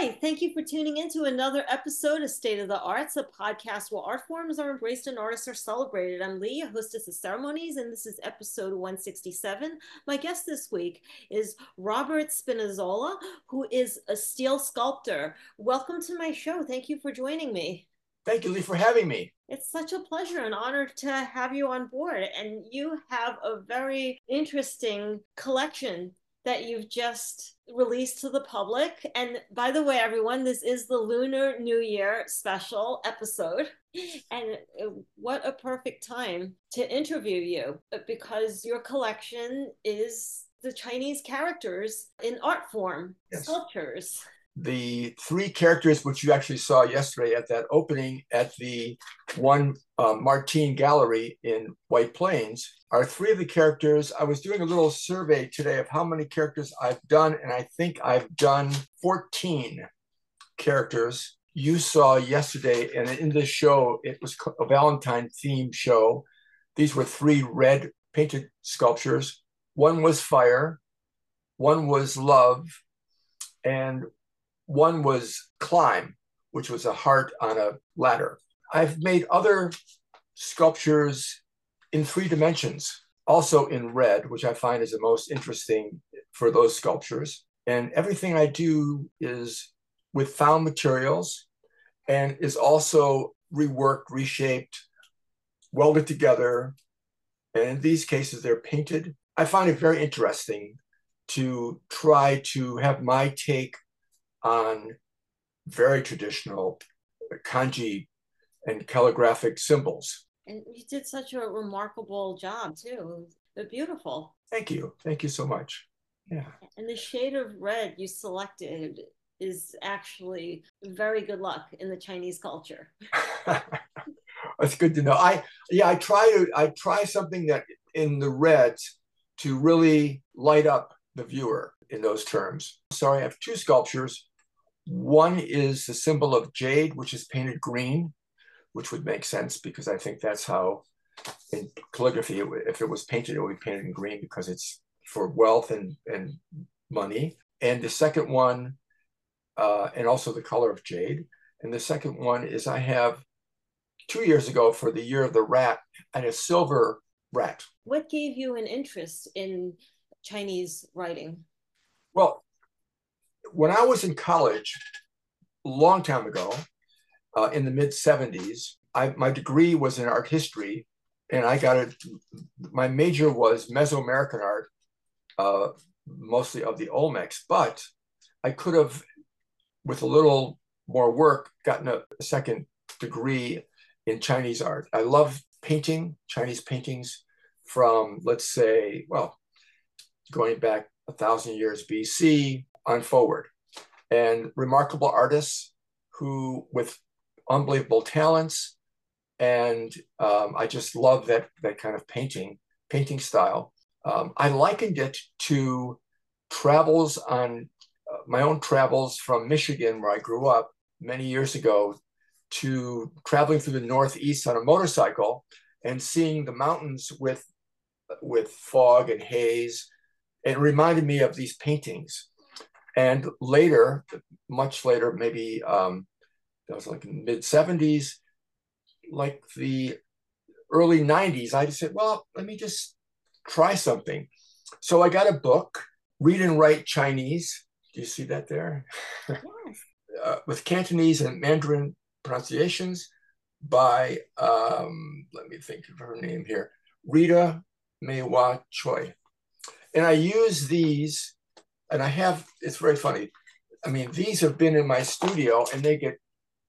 Hi, thank you for tuning in to another episode of State of the Arts, a podcast where art forms are embraced and artists are celebrated. I'm Lee, hostess of ceremonies, and this is episode 167. My guest this week is Robert Spinazzola, who is a steel sculptor. Welcome to my show. Thank you for joining me. Thank you, Lee, for having me. It's such a pleasure and honor to have you on board. And you have a very interesting collection that you've just released to the public. And by the way, everyone, this is the Lunar New Year special episode. And what a perfect time to interview you because your collection is the Chinese characters in art form, yes. sculptures the three characters which you actually saw yesterday at that opening at the one uh, Martine Gallery in White Plains are three of the characters. I was doing a little survey today of how many characters I've done, and I think I've done 14 characters. You saw yesterday, and in this show, it was a Valentine themed show. These were three red painted sculptures. One was fire, one was love, and one was climb, which was a heart on a ladder. I've made other sculptures in three dimensions, also in red, which I find is the most interesting for those sculptures. And everything I do is with found materials and is also reworked, reshaped, welded together. And in these cases, they're painted. I find it very interesting to try to have my take on very traditional kanji and calligraphic symbols. And you did such a remarkable job too. They're beautiful. Thank you. Thank you so much. Yeah. And the shade of red you selected is actually very good luck in the Chinese culture. That's good to know. I yeah, I try to I try something that in the reds to really light up the viewer in those terms. Sorry, I have two sculptures one is the symbol of jade, which is painted green, which would make sense because I think that's how in calligraphy, if it was painted, it would be painted in green because it's for wealth and, and money. And the second one, uh, and also the color of jade. And the second one is I have two years ago for the year of the rat, and a silver rat. What gave you an interest in Chinese writing? Well, when I was in college, a long time ago, uh, in the mid 70s, I, my degree was in art history, and I got it. My major was Mesoamerican art, uh, mostly of the Olmecs, but I could have, with a little more work, gotten a, a second degree in Chinese art. I love painting, Chinese paintings from, let's say, well, going back a thousand years BC, on forward. And remarkable artists who, with unbelievable talents, and um, I just love that that kind of painting painting style. Um, I likened it to travels on uh, my own travels from Michigan, where I grew up many years ago, to traveling through the Northeast on a motorcycle and seeing the mountains with with fog and haze. It reminded me of these paintings and later, much later, maybe um, that was like mid 70s, like the early 90s, I just said, well, let me just try something. So I got a book, Read and Write Chinese. Do you see that there? Yes. uh, with Cantonese and Mandarin pronunciations by, um, let me think of her name here, Rita Mei-Wah Choy. And I use these and I have, it's very funny. I mean, these have been in my studio and they get,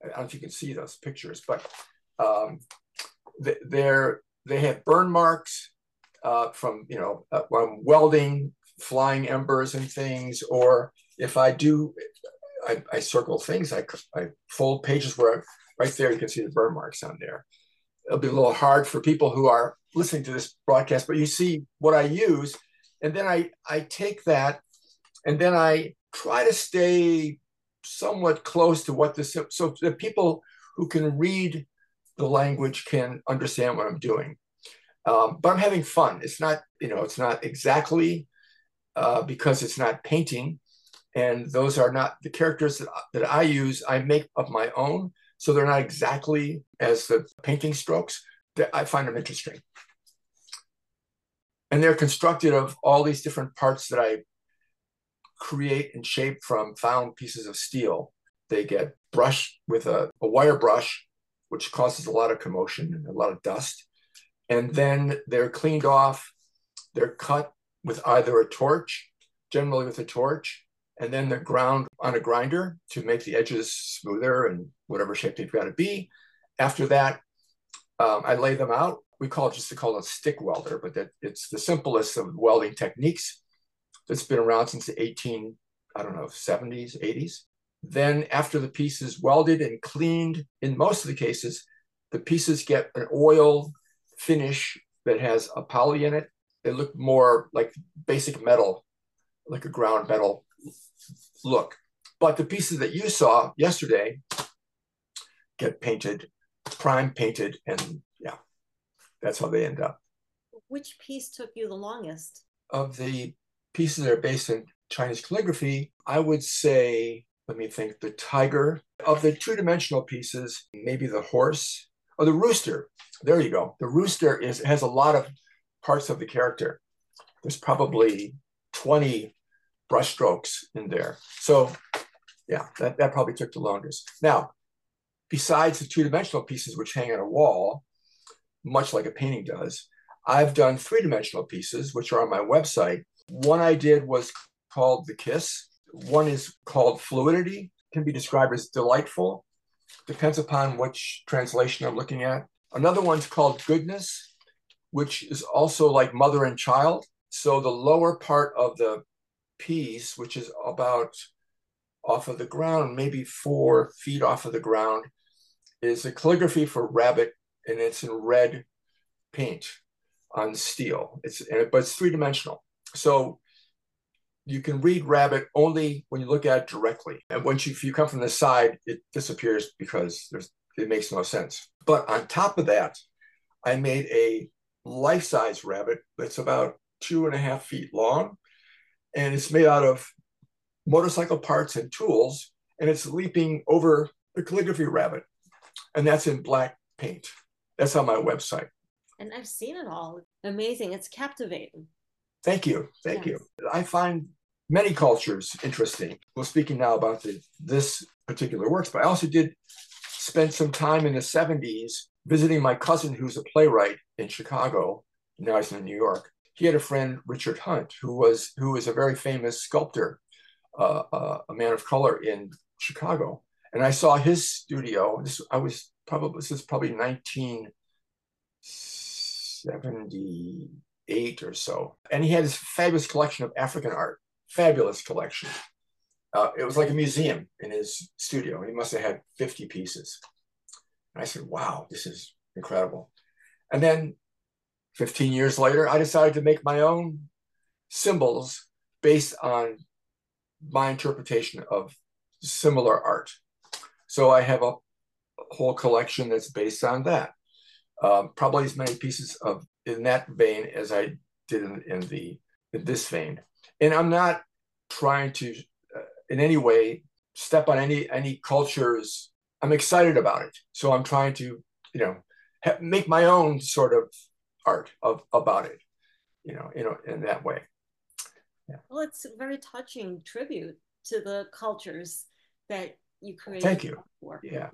I don't know if you can see those pictures, but um, they're, they have burn marks uh, from, you know, uh, when I'm welding, flying embers and things, or if I do, I, I circle things, I, I fold pages where I, right there, you can see the burn marks on there. It'll be a little hard for people who are listening to this broadcast, but you see what I use. And then I, I take that and then I try to stay somewhat close to what the so the people who can read the language can understand what I'm doing. Um, but I'm having fun. It's not, you know, it's not exactly uh, because it's not painting, And those are not the characters that, that I use, I make of my own. So they're not exactly as the painting strokes. That I find them interesting. And they're constructed of all these different parts that I create and shape from found pieces of steel. They get brushed with a, a wire brush, which causes a lot of commotion and a lot of dust. And then they're cleaned off, they're cut with either a torch, generally with a torch, and then they're ground on a grinder to make the edges smoother and whatever shape they've got to be. After that, um, I lay them out. We call it just to call it a stick welder, but that it's the simplest of welding techniques that's been around since the 18, I don't know, 70s, 80s. Then after the piece is welded and cleaned, in most of the cases, the pieces get an oil finish that has a poly in it. They look more like basic metal, like a ground metal look. But the pieces that you saw yesterday get painted, prime painted, and yeah, that's how they end up. Which piece took you the longest? Of the pieces that are based in Chinese calligraphy, I would say, let me think, the tiger. Of the two dimensional pieces, maybe the horse or the rooster. There you go. The rooster is has a lot of parts of the character. There's probably 20 brushstrokes in there. So yeah, that, that probably took the longest. Now, besides the two-dimensional pieces which hang on a wall, much like a painting does, I've done three-dimensional pieces, which are on my website. One I did was called The Kiss. One is called Fluidity, can be described as delightful. Depends upon which translation I'm looking at. Another one's called Goodness, which is also like mother and child. So the lower part of the piece, which is about off of the ground, maybe four feet off of the ground, is a calligraphy for rabbit, and it's in red paint on steel. It's but it's three dimensional, so you can read rabbit only when you look at it directly. And once you, if you come from the side, it disappears because it makes no sense. But on top of that, I made a life-size rabbit that's about two and a half feet long and it's made out of motorcycle parts and tools, and it's leaping over the calligraphy rabbit, and that's in black paint. That's on my website. And I've seen it all. Amazing. It's captivating. Thank you. Thank yes. you. I find many cultures interesting. Well, speaking now about the, this particular works, but I also did spend some time in the 70s visiting my cousin who's a playwright in Chicago. Now he's in New York he had a friend Richard Hunt, who was who was a very famous sculptor, uh, uh, a man of color in Chicago. And I saw his studio. This I was probably this is probably 1978 or so, and he had this fabulous collection of African art, fabulous collection. Uh, it was like a museum in his studio. He must have had 50 pieces. And I said, "Wow, this is incredible." And then 15 years later, I decided to make my own symbols based on my interpretation of similar art. So I have a whole collection that's based on that. Um, probably as many pieces of in that vein as I did in, in the in this vein. And I'm not trying to uh, in any way step on any any cultures. I'm excited about it, so I'm trying to you know ha- make my own sort of art of about it, you know, you know, in that way. Yeah. Well, it's a very touching tribute to the cultures that you created. Thank you. For. Yeah.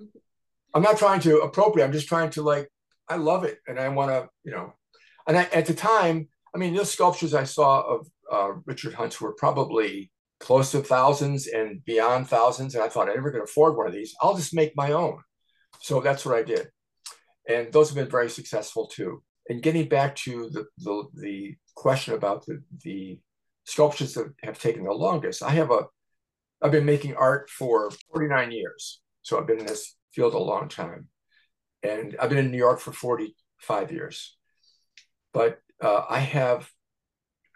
I'm not trying to appropriate. I'm just trying to like, I love it. And I want to, you know, and I, at the time, I mean, those sculptures I saw of uh, Richard Hunt's were probably close to thousands and beyond thousands. And I thought I never could afford one of these. I'll just make my own. So that's what I did. And those have been very successful too and getting back to the, the, the question about the, the sculptures that have taken the longest, I have a, I've been making art for 49 years. So I've been in this field a long time. And I've been in New York for 45 years. But uh, I have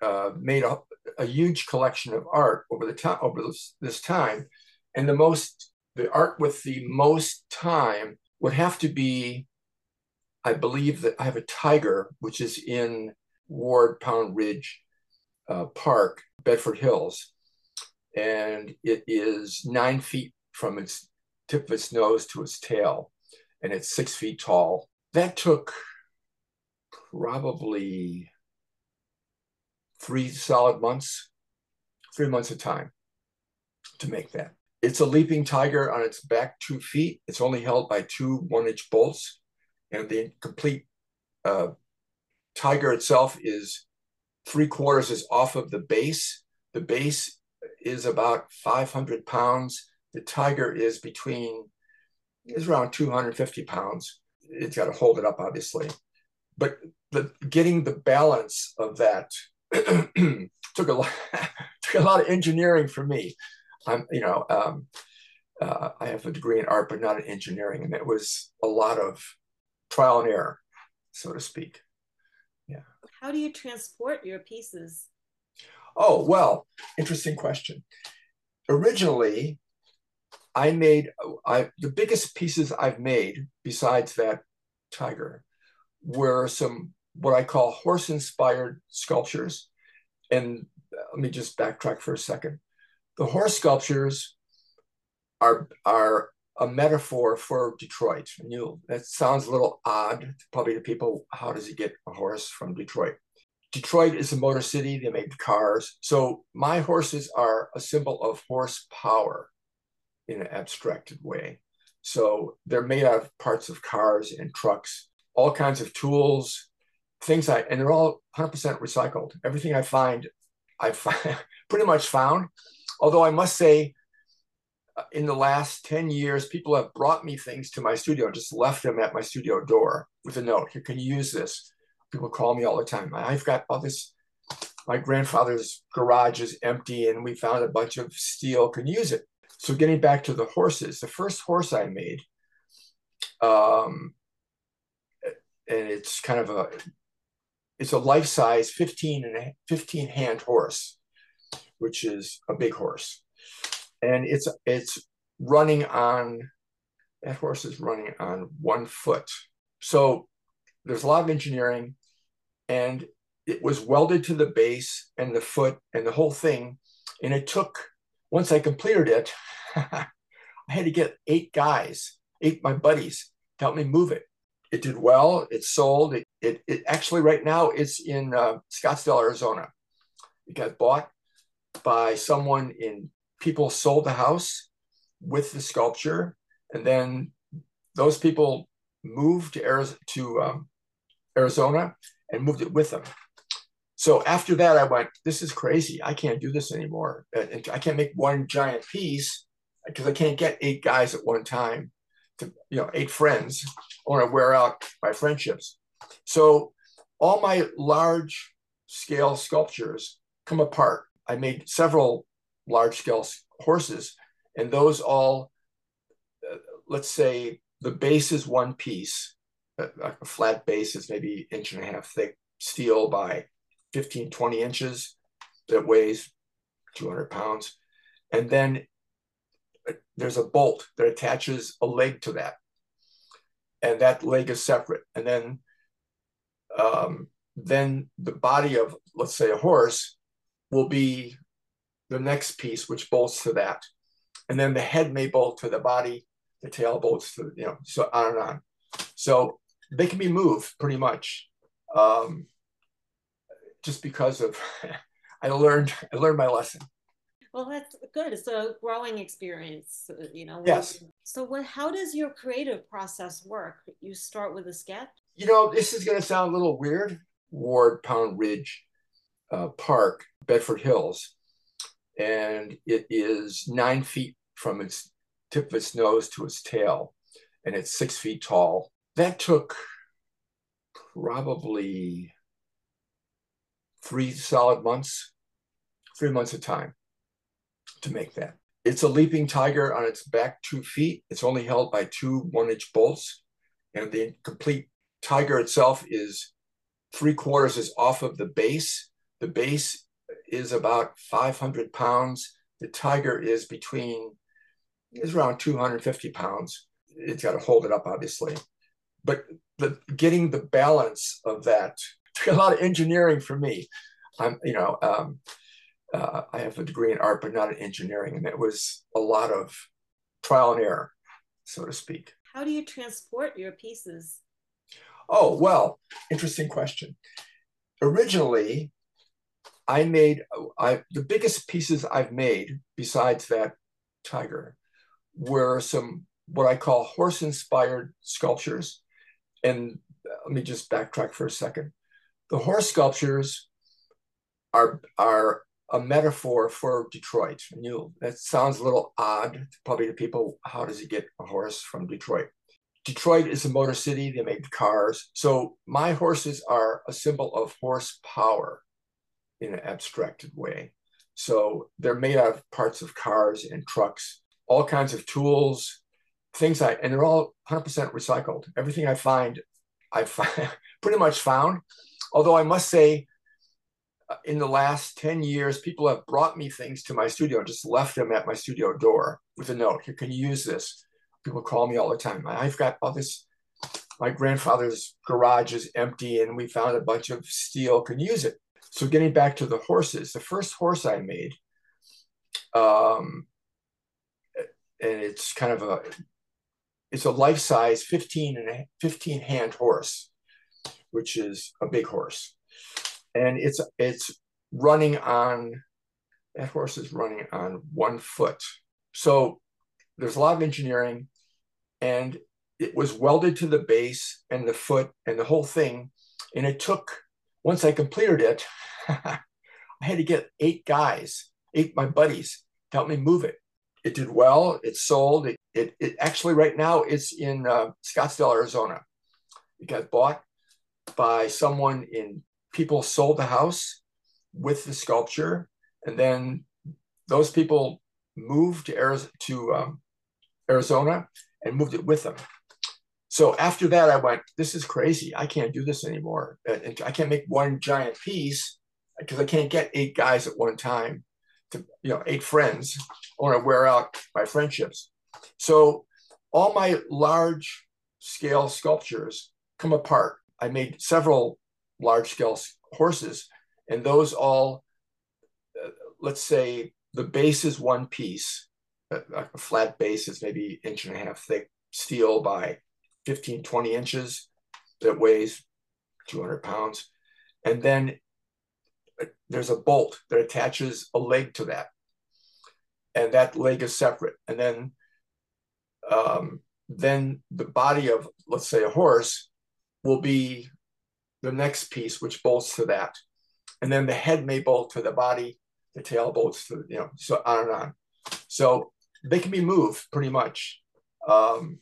uh, made a, a, huge collection of art over the time over this, this time. And the most, the art with the most time would have to be I believe that I have a tiger, which is in Ward Pound Ridge uh, Park, Bedford Hills. and it is nine feet from its tip of its nose to its tail, and it's six feet tall. That took probably three solid months, three months of time to make that. It's a leaping tiger on its back two feet. It's only held by two one inch bolts, and the complete uh, tiger itself is three quarters is off of the base. The base is about 500 pounds. The tiger is between is around 250 pounds. It's got to hold it up, obviously. But the getting the balance of that took a lot took a lot of engineering for me. I'm, you know, um, uh, I have a degree in art, but not in engineering, and it was a lot of trial and error, so to speak. Yeah. How do you transport your pieces? Oh well, interesting question. Originally, I made I the biggest pieces I've made besides that tiger were some what I call horse inspired sculptures. And let me just backtrack for a second. The horse sculptures are, are a metaphor for Detroit. And you that sounds a little odd, probably to people. How does he get a horse from Detroit? Detroit is a motor city, they make cars. So my horses are a symbol of horsepower in an abstracted way. So they're made out of parts of cars and trucks, all kinds of tools, things I, and they're all 100% recycled. Everything I find, I've pretty much found. Although I must say, uh, in the last 10 years, people have brought me things to my studio and just left them at my studio door with a note. Here, can you use this? People call me all the time. I've got all this. My grandfather's garage is empty and we found a bunch of steel. Can use it. So getting back to the horses, the first horse I made, um, and it's kind of a it's a life size 15 and a 15 hand horse, which is a big horse. And it's it's running on that horse is running on one foot. So there's a lot of engineering and it was welded to the base and the foot and the whole thing. And it took, once I completed it, I had to get eight guys, eight my buddies to help me move it. It did well. It sold. It, it, it actually right now it's in uh, Scottsdale, Arizona. It got bought by someone in. People sold the house with the sculpture, and then those people moved to Arizona, to um, Arizona and moved it with them. So after that, I went, this is crazy. I can't do this anymore. I can't make one giant piece because I can't get eight guys at one time you know, eight friends. or I wear out my friendships. So all my large scale sculptures come apart. I made several large scale horses, and those all, uh, let's say, the base is one piece. A, a flat base is maybe inch and a half thick steel by 15, 20 inches that weighs 200 pounds. And then there's a bolt that attaches a leg to that. And that leg is separate. And then um, then the body of, let's say, a horse will be the next piece, which bolts to that. And then the head may bolt to the body, the tail bolts to, you know, so on and on. So they can be moved pretty much. Um, just because of I learned I learned my lesson. Well, that's good. It's a growing experience, uh, you know. Yes. So, what? How does your creative process work? You start with a sketch. You know, this is going to sound a little weird. Ward Pound Ridge uh, Park, Bedford Hills, and it is nine feet from its tip of its nose to its tail, and it's six feet tall. That took probably three solid months, three months of time to make that. It's a leaping tiger on its back two feet. It's only held by two one inch bolts. And the complete tiger itself is three quarters is off of the base. The base is about 500 pounds. The tiger is between, is around 250 pounds. It's got to hold it up, obviously. But the getting the balance of that took a lot of engineering for me. I'm, you know, um, uh, I have a degree in art, but not in engineering. And it was a lot of trial and error, so to speak. How do you transport your pieces? Oh, well, interesting question. Originally, I made I the biggest pieces I've made besides that tiger were some what I call horse inspired sculptures. And let me just backtrack for a second. The horse sculptures are are a metaphor for Detroit. And you that sounds a little odd, probably to people. How does he get a horse from Detroit? Detroit is a motor city. They make cars. So my horses are a symbol of horsepower in an abstracted way. So they're made out of parts of cars and trucks, all kinds of tools, things I, and they're all 100% recycled. Everything I find, I find, pretty much found. Although I must say, in the last 10 years, people have brought me things to my studio, and just left them at my studio door with a note. Here, can you use this? People call me all the time. I've got all this, my grandfather's garage is empty and we found a bunch of steel, can use it? So getting back to the horses, the first horse I made, um, and it's kind of a, it's a life-size 15 and a 15 hand horse, which is a big horse and it's it's running on that horse is running on one foot. So there's a lot of engineering, and it was welded to the base and the foot and the whole thing. And it took once I completed it, I had to get eight guys, eight my buddies, to help me move it. It did well. It sold. It, it, it actually right now it's in uh, Scottsdale, Arizona. It got bought by someone in people sold the house with the sculpture, and then those people moved to Arizona, to, um, Arizona and moved it with them. So after that, I went, this is crazy. I can't do this anymore. I can't make one giant piece because I can't get eight guys at one time to, you know, eight friends. I want to wear out my friendships. So all my large scale sculptures come apart. I made several large scale horses. And those all, uh, let's say the base is one piece, a, a flat base is maybe inch and a half thick steel by 15, 20 inches that weighs 200 pounds. And then uh, there's a bolt that attaches a leg to that. And that leg is separate. And then um, then the body of, let's say, a horse will be the next piece, which bolts to that. And then the head may bolt to the body, the tail bolts to, you know, so on and on. So they can be moved pretty much. Um,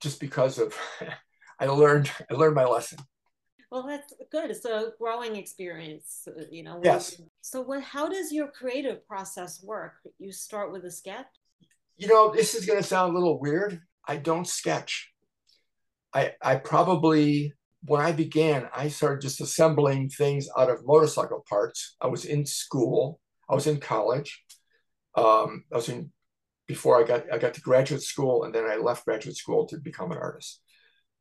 just because of I learned I learned my lesson. Well, that's good. It's a growing experience, uh, you know. Yes. So, what? How does your creative process work? You start with a sketch. You know, this is going to sound a little weird. I don't sketch. I I probably when I began, I started just assembling things out of motorcycle parts. I was in school. I was in college. Um, I was in before I got I got to graduate school, and then I left graduate school to become an artist.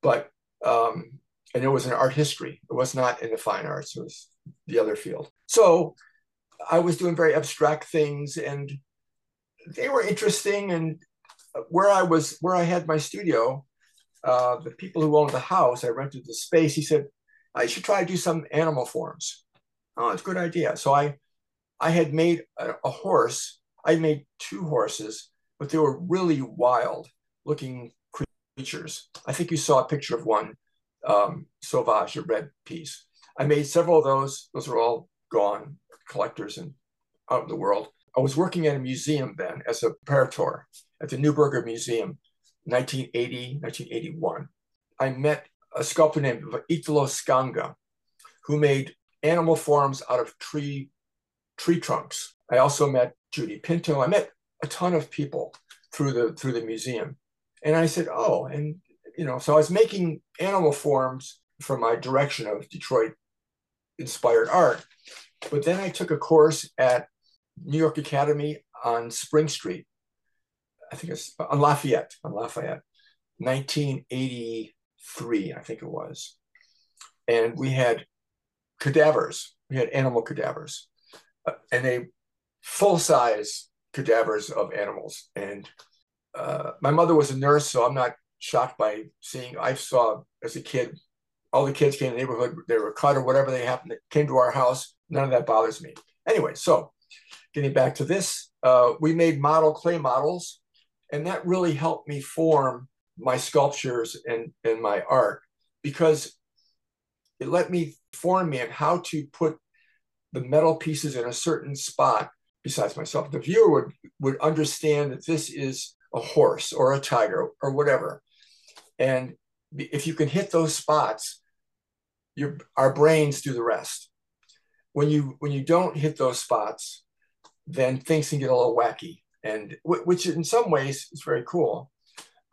But um, and it was in art history. It was not in the fine arts. It was the other field. So I was doing very abstract things, and they were interesting. And where I was, where I had my studio, uh, the people who owned the house, I rented the space. He said, I should try to do some animal forms. Oh, it's a good idea. So I, I had made a, a horse. I made two horses, but they were really wild looking creatures. I think you saw a picture of one, um, Sauvage, a red piece. I made several of those. Those are all gone, collectors and out in the world. I was working at a museum then as a preparator at the Neuberger Museum 1980, 1981, I met a sculptor named Italo Scanga, who made animal forms out of tree tree trunks. I also met Judy Pinto. I met a ton of people through the through the museum, and I said, "Oh," and you know, so I was making animal forms from my direction of Detroit inspired art. But then I took a course at New York Academy on Spring Street I think it's on Lafayette, on Lafayette, 1983, I think it was. And we had cadavers, we had animal cadavers. uh, and they full size cadavers of animals. And uh, my mother was a nurse, so I'm not shocked by seeing. I saw as a kid, all the kids came in the neighborhood, they were cut or whatever they happened, that came to our house. None of that bothers me. Anyway, so getting back to this, uh, we made model clay models, and that really helped me form my sculptures and, and my art because it let me form me on how to put the metal pieces in a certain spot besides myself. The viewer would, would understand that this is a horse or a tiger or whatever. And if you can hit those spots, your our brains do the rest. When you when you don't hit those spots, then things can get a little wacky, and which in some ways is very cool.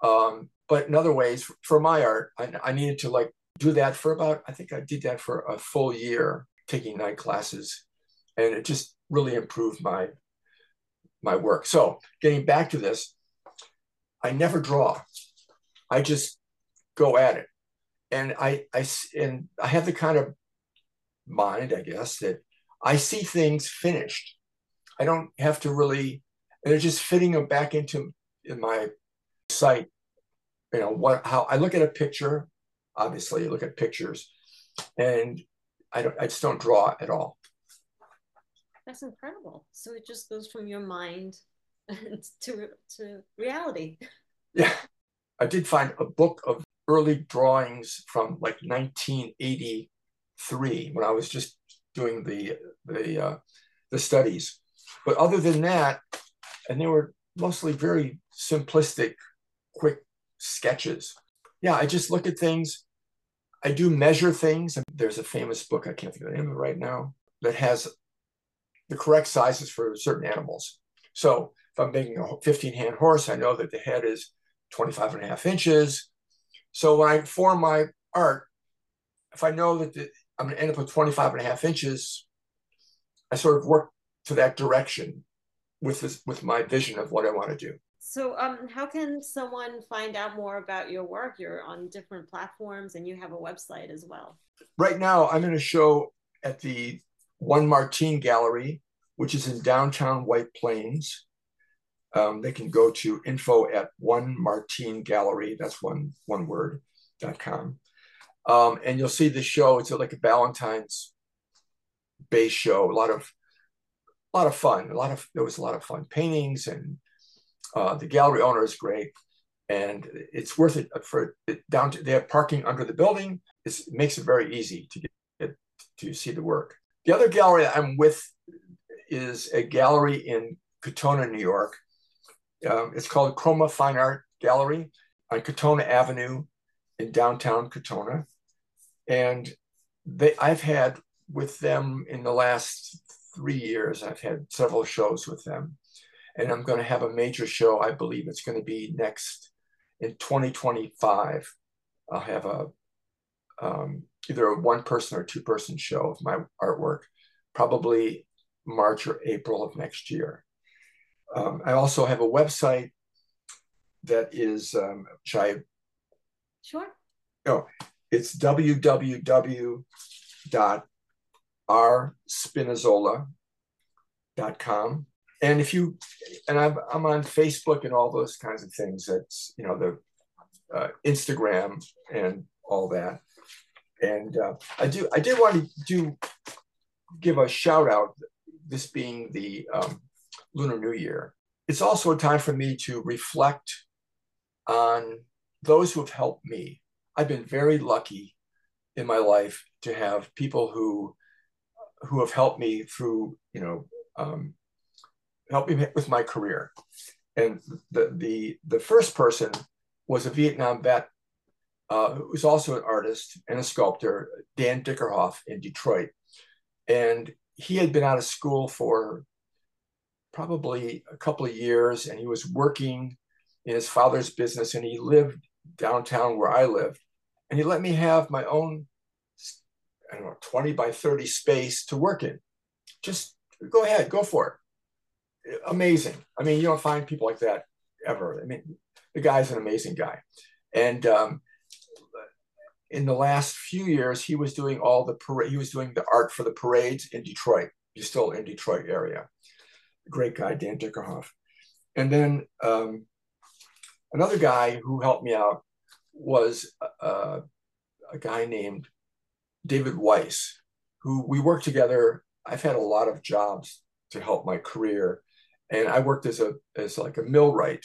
Um, but in other ways, for my art, I, I needed to like do that for about I think I did that for a full year, taking night classes, and it just really improved my my work. So getting back to this, I never draw. I just go at it. And I, I, and I have the kind of mind, I guess, that I see things finished. I don't have to really, and they're just fitting them back into in my sight. You know what? How I look at a picture. Obviously, you look at pictures, and I don't. I just don't draw at all. That's incredible. So it just goes from your mind to to reality. Yeah, I did find a book of early drawings from like 1983 when I was just doing the the uh, the studies. But other than that, and they were mostly very simplistic, quick sketches. Yeah, I just look at things. I do measure things. There's a famous book, I can't think of the name of it right now, that has the correct sizes for certain animals. So if I'm making a 15 hand horse, I know that the head is 25 and a half inches. So when I form my art, if I know that the, I'm going to end up with 25 and a half inches, I sort of work to that direction with this, with my vision of what I want to do. So, um, how can someone find out more about your work? You're on different platforms and you have a website as well. Right now, I'm in a show at the One Martine Gallery, which is in downtown White Plains um, they can go to info at one Martine Gallery, that's one, one word, dot com. Um, and you'll see the show. It's like a Valentine's base show. A lot of, a lot of fun. A lot of there was a lot of fun paintings, and uh, the gallery owner is great, and it's worth it for down to. They have parking under the building. It's, it makes it very easy to get to see the work. The other gallery I'm with is a gallery in Katonah, New York, um, it's called Chroma Fine Art Gallery on Katonah Avenue in downtown Katonah. And they, I've had with them in the last three years, I've had several shows with them. And I'm going to have a major show. I believe it's going to be next in 2025. I'll have a um, either a one person or two person show of my artwork, probably March or April of next year. Um, I also have a website that is, um, should I? Sure. Oh, it's www.rspinazzola.com. And if you, and I'm, I'm on Facebook and all those kinds of things. That's, you know, the uh, Instagram and all that. And uh, I do, I did want to do, give a shout out, this being the um, Lunar New Year. It's also a time for me to reflect on those who have helped me. I've been very lucky in my life to have people who who have helped me through, you know, um, help me with my career. And the the the first person was a Vietnam vet uh, who was also an artist and a sculptor, Dan Dickerhoff in Detroit. And he had been out of school for probably a couple of years and he was working in his father's business and he lived downtown where I lived. And he let me have my own, Don't know, 20 by 30 space to work in. Just go ahead, go for it. Amazing. I mean, you don't find people like that ever. I mean, the guy's an amazing guy. And um, in the last few years, he was doing all the parade, he was doing the art for the parades in Detroit. He's still in Detroit area. Great guy, Dan Dickerhoff. And then um, another guy who helped me out was uh, a guy named David Weiss, who we worked together. I've had a lot of jobs to help my career, and I worked as a as like a millwright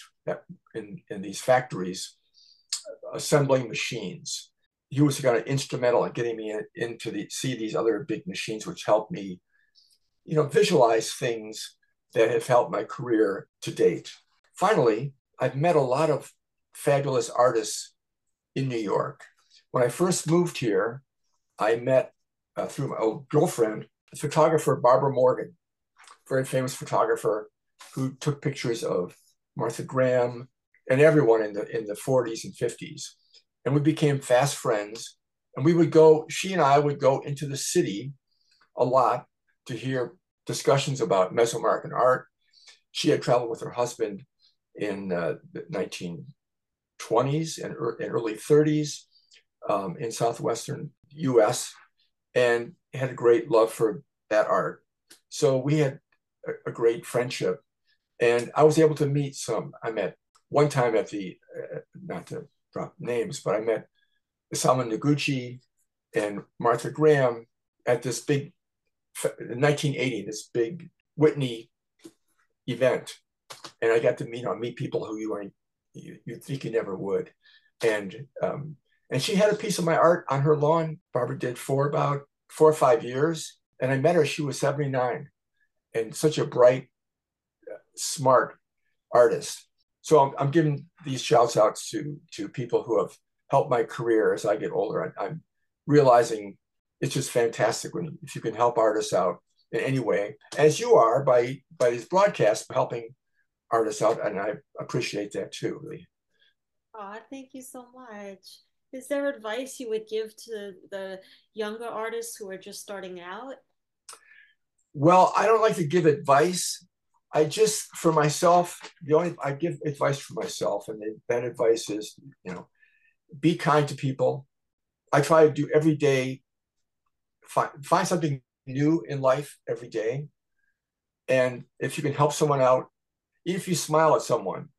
in in these factories, assembling machines. He was kind of instrumental in getting me in, into the see these other big machines, which helped me, you know, visualize things that have helped my career to date. Finally, I've met a lot of fabulous artists in New York. When I first moved here, I met uh, through my old girlfriend, photographer Barbara Morgan, very famous photographer who took pictures of Martha Graham and everyone in the in the 40s and 50s. And we became fast friends. And we would go, she and I would go into the city a lot to hear discussions about Mesoamerican art. She had traveled with her husband in uh, the 1920s and, er- and early 30s um, in southwestern US and had a great love for that art. So we had a, a great friendship. And I was able to meet some. I met one time at the, uh, not to drop names, but I met Isamu Noguchi and Martha Graham at this big, 1980, this big Whitney event. And I got to meet, you know, meet people who you, you, you think you never would. And um, and she had a piece of my art on her lawn. Barbara did for about four or five years. And I met her, she was 79 and such a bright, smart artist. So I'm, I'm giving these shouts outs to, to people who have helped my career as I get older. I, I'm realizing it's just fantastic when if you can help artists out in any way, as you are by by these broadcasts, helping artists out, and I appreciate that too. Really. Oh, thank you so much is there advice you would give to the younger artists who are just starting out? Well, I don't like to give advice. I just, for myself, the only I give advice for myself, and that advice is, you know, be kind to people. I try to do every day, find, find something new in life every day. And if you can help someone out, if you smile at someone,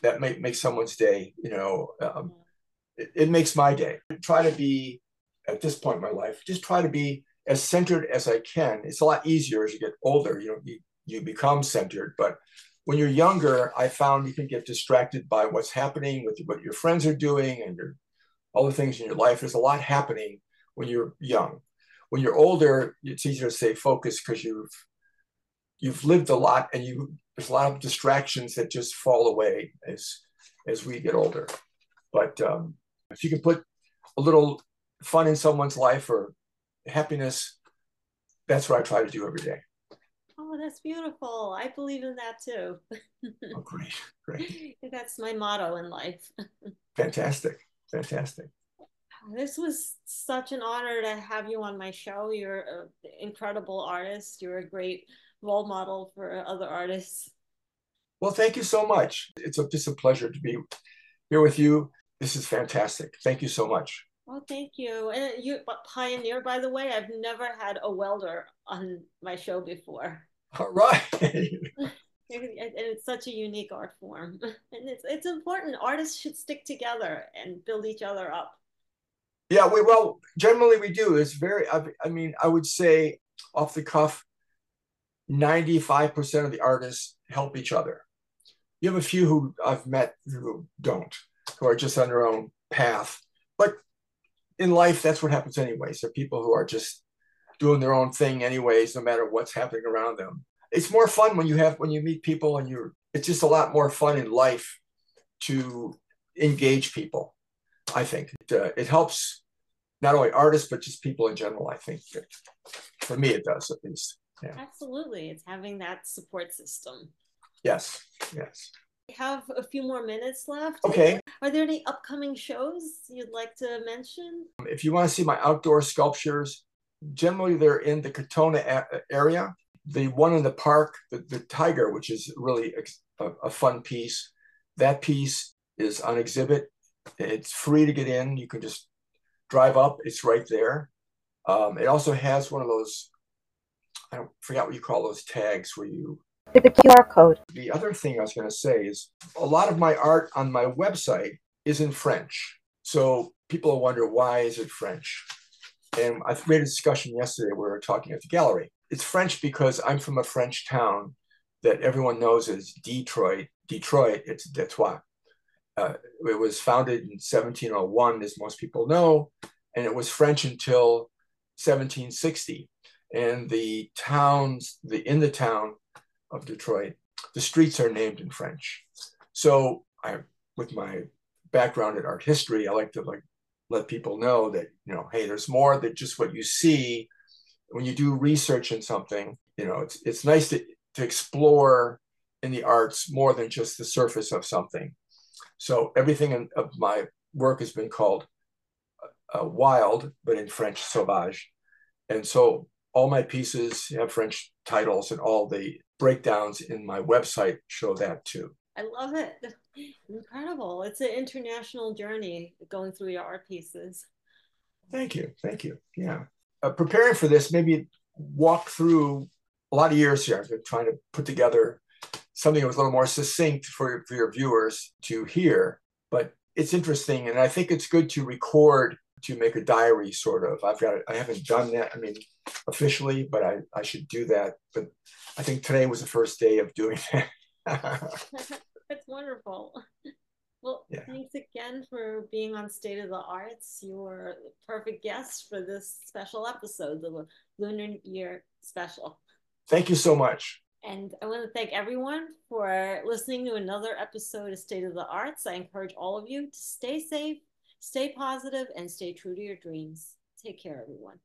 that may make someone's day, you know, um, it, makes my day. I try to be at this point in my life, just try to be as centered as I can. It's a lot easier as you get older. You know, you, you become centered, but when you're younger, I found you can get distracted by what's happening with what your friends are doing and your all the things in your life. There's a lot happening when you're young. When you're older, it's easier to stay focused because you've you've lived a lot and you there's a lot of distractions that just fall away as as we get older. But um, if you can put a little fun in someone's life or happiness, that's what I try to do every day. Oh, that's beautiful. I believe in that too. oh, great, great. That's my motto in life. fantastic, fantastic. Oh, this was such an honor to have you on my show. You're an incredible artist. You're a great role model for other artists. Well, thank you so much. It's a, just a pleasure to be here with you. This is fantastic. Thank you so much. Well, thank you. And you, uh, Pioneer, by the way, I've never had a welder on my show before. All right. and it's such a unique art form. And it's it's important. Artists should stick together and build each other up. Yeah, we well, generally we do. It's very I, I mean, I would say off the cuff, 95% of the artists help each other. You have a few who I've met who don't who are just on their own path. But in life, that's what happens anyways. There are people who are just doing their own thing anyways, no matter what's happening around them. It's more fun when you have when you meet people and you're it's just a lot more fun in life to engage people. I think it, uh, it helps not only artists but just people in general. I think for me it does at least. Yeah. Absolutely, it's having that support system. Yes, yes have a few more minutes left. Okay. Are there any upcoming shows you'd like to mention? If you want to see my outdoor sculptures, generally they're in the Katonah area. The one in the park, the, the tiger, which is really a, a fun piece, that piece is on exhibit. It's free to get in. You can just drive up, it's right there. Um, it also has one of those I don't forget what you call those tags where you the QR code. The other thing I was going to say is a lot of my art on my website is in French. So people wonder why is it French? And I made a discussion yesterday where we were talking at the gallery. It's French because I'm from a French town that everyone knows as Detroit. Detroit, it's Detroit. Uh, it was founded in 1701, as most people know, and it was French until 1760. And the towns, the in the town of Detroit, the streets are named in French. So I, with my background in art history, I like to like let people know that you know, hey, there's more than just what you see when you do research in something. You know, it's it's nice to to explore in the arts more than just the surface of something. So everything in, of my work has been called uh, wild, but in French, sauvage. And so all my pieces have French titles, and all the breakdowns in my website show that too. I love it. Incredible. It's an international journey going through your art pieces. Thank you. Thank you. Yeah. Uh, preparing for this, maybe walk through a lot of years here. I've been trying to put together something that was a little more succinct for, for your viewers to hear. But it's interesting. And I think it's good to record to make a diary sort of. I've got I haven't done that. I mean, officially, but I, I should do that. But I think today was the first day of doing that. That's wonderful. Well, yeah. thanks again for being on State of the Arts. You were the perfect guest for this special episode, the Lunar Year special. Thank you so much. And I want to thank everyone for listening to another episode of State of the Arts. I encourage all of you to stay safe, stay positive, and stay true to your dreams. Take care, everyone.